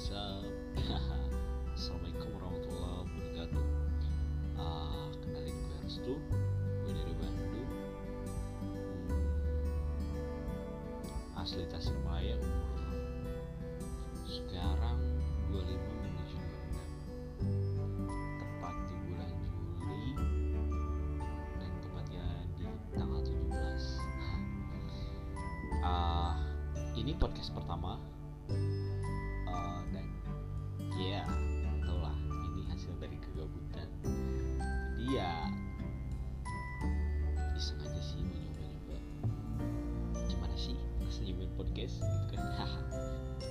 WhatsApp. Assalamualaikum warahmatullahi wabarakatuh. Uh, kenalin gue harus tuh, gue dari Bandung. Hmm, asli Tasikmalaya umur sekarang 25 menuju 26 tepat di bulan Juli dan tepatnya di tanggal 17 uh, ah, ini podcast pertama porque es